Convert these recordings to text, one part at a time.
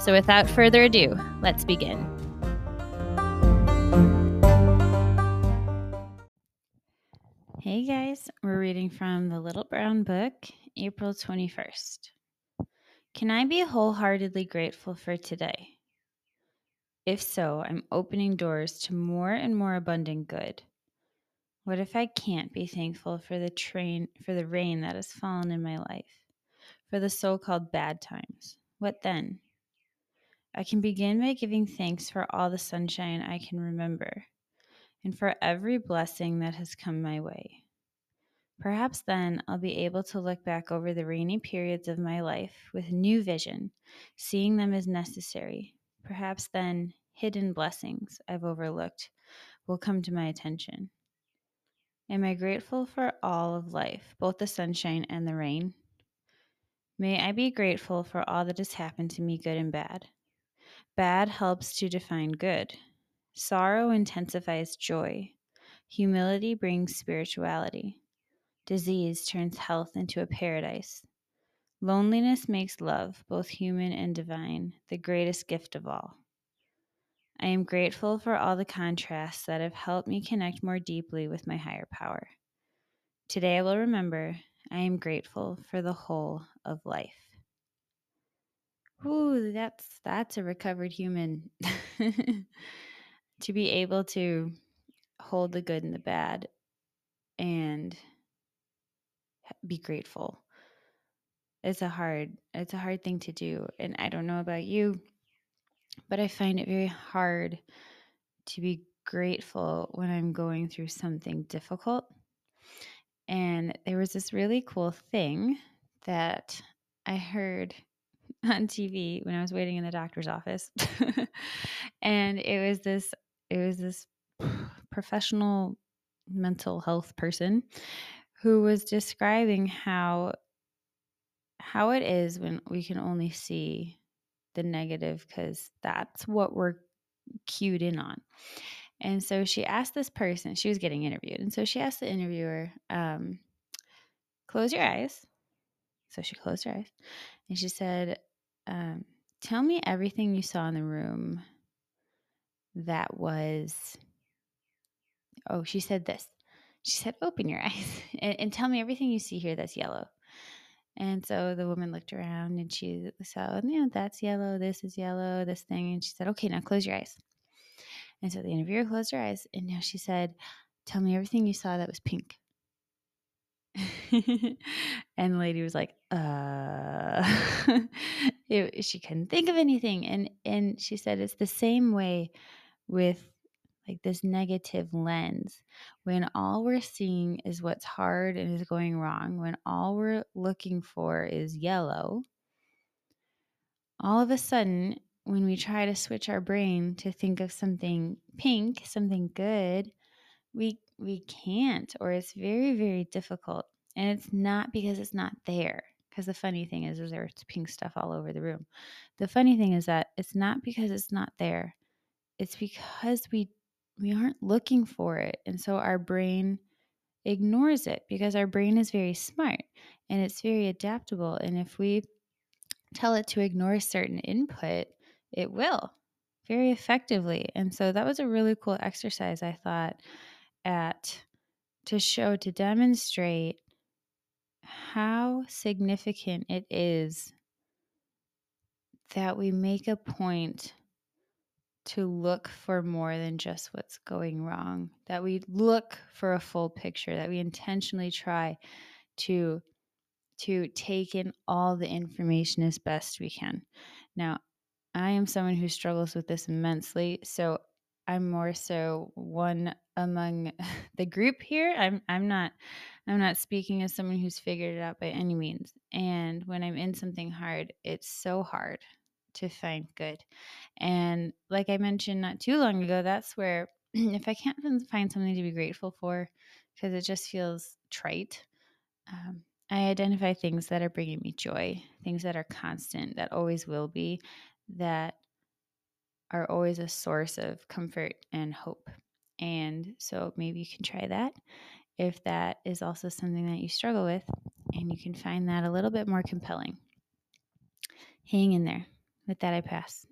So without further ado, let's begin. Hey guys, we're reading from the Little Brown Book, April 21st. Can I be wholeheartedly grateful for today? If so, I'm opening doors to more and more abundant good. What if I can't be thankful for the train for the rain that has fallen in my life, for the so-called bad times? What then? I can begin by giving thanks for all the sunshine I can remember and for every blessing that has come my way. Perhaps then I'll be able to look back over the rainy periods of my life with new vision, seeing them as necessary. Perhaps then hidden blessings I've overlooked will come to my attention. Am I grateful for all of life, both the sunshine and the rain? May I be grateful for all that has happened to me, good and bad. Bad helps to define good. Sorrow intensifies joy. Humility brings spirituality. Disease turns health into a paradise. Loneliness makes love, both human and divine, the greatest gift of all. I am grateful for all the contrasts that have helped me connect more deeply with my higher power. Today I will remember I am grateful for the whole of life. Ooh, that's that's a recovered human. to be able to hold the good and the bad and be grateful. It's a hard it's a hard thing to do and I don't know about you, but I find it very hard to be grateful when I'm going through something difficult. And there was this really cool thing that I heard on TV when I was waiting in the doctor's office. and it was this it was this professional mental health person who was describing how how it is when we can only see the negative cuz that's what we're cued in on. And so she asked this person, she was getting interviewed. And so she asked the interviewer, um, close your eyes. So she closed her eyes and she said, um, tell me everything you saw in the room that was. Oh, she said this. She said, open your eyes and, and tell me everything you see here that's yellow. And so the woman looked around and she saw, you know, that's yellow, this is yellow, this thing. And she said, okay, now close your eyes. And so the interviewer closed her eyes and now she said, tell me everything you saw that was pink. and the lady was like, uh, it, she couldn't think of anything. And, and she said, it's the same way with like this negative lens when all we're seeing is what's hard and is going wrong, when all we're looking for is yellow, all of a sudden, when we try to switch our brain to think of something pink, something good, we we can't or it's very very difficult and it's not because it's not there because the funny thing is, is there's pink stuff all over the room. The funny thing is that it's not because it's not there it's because we we aren't looking for it and so our brain ignores it because our brain is very smart and it's very adaptable and if we tell it to ignore certain input it will very effectively and so that was a really cool exercise i thought at to show to demonstrate how significant it is that we make a point to look for more than just what's going wrong, that we look for a full picture, that we intentionally try to to take in all the information as best we can. Now, I am someone who struggles with this immensely, so I'm more so one among the group here. I'm I'm not I'm not speaking as someone who's figured it out by any means. And when I'm in something hard, it's so hard to find good. And like I mentioned not too long ago, that's where if I can't find something to be grateful for, because it just feels trite, um, I identify things that are bringing me joy, things that are constant, that always will be, that are always a source of comfort and hope. And so maybe you can try that if that is also something that you struggle with and you can find that a little bit more compelling. Hang in there. With that, I pass.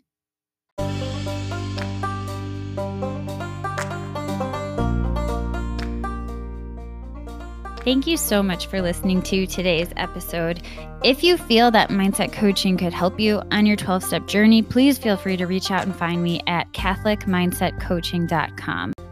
Thank you so much for listening to today's episode. If you feel that mindset coaching could help you on your 12 step journey, please feel free to reach out and find me at CatholicMindsetCoaching.com.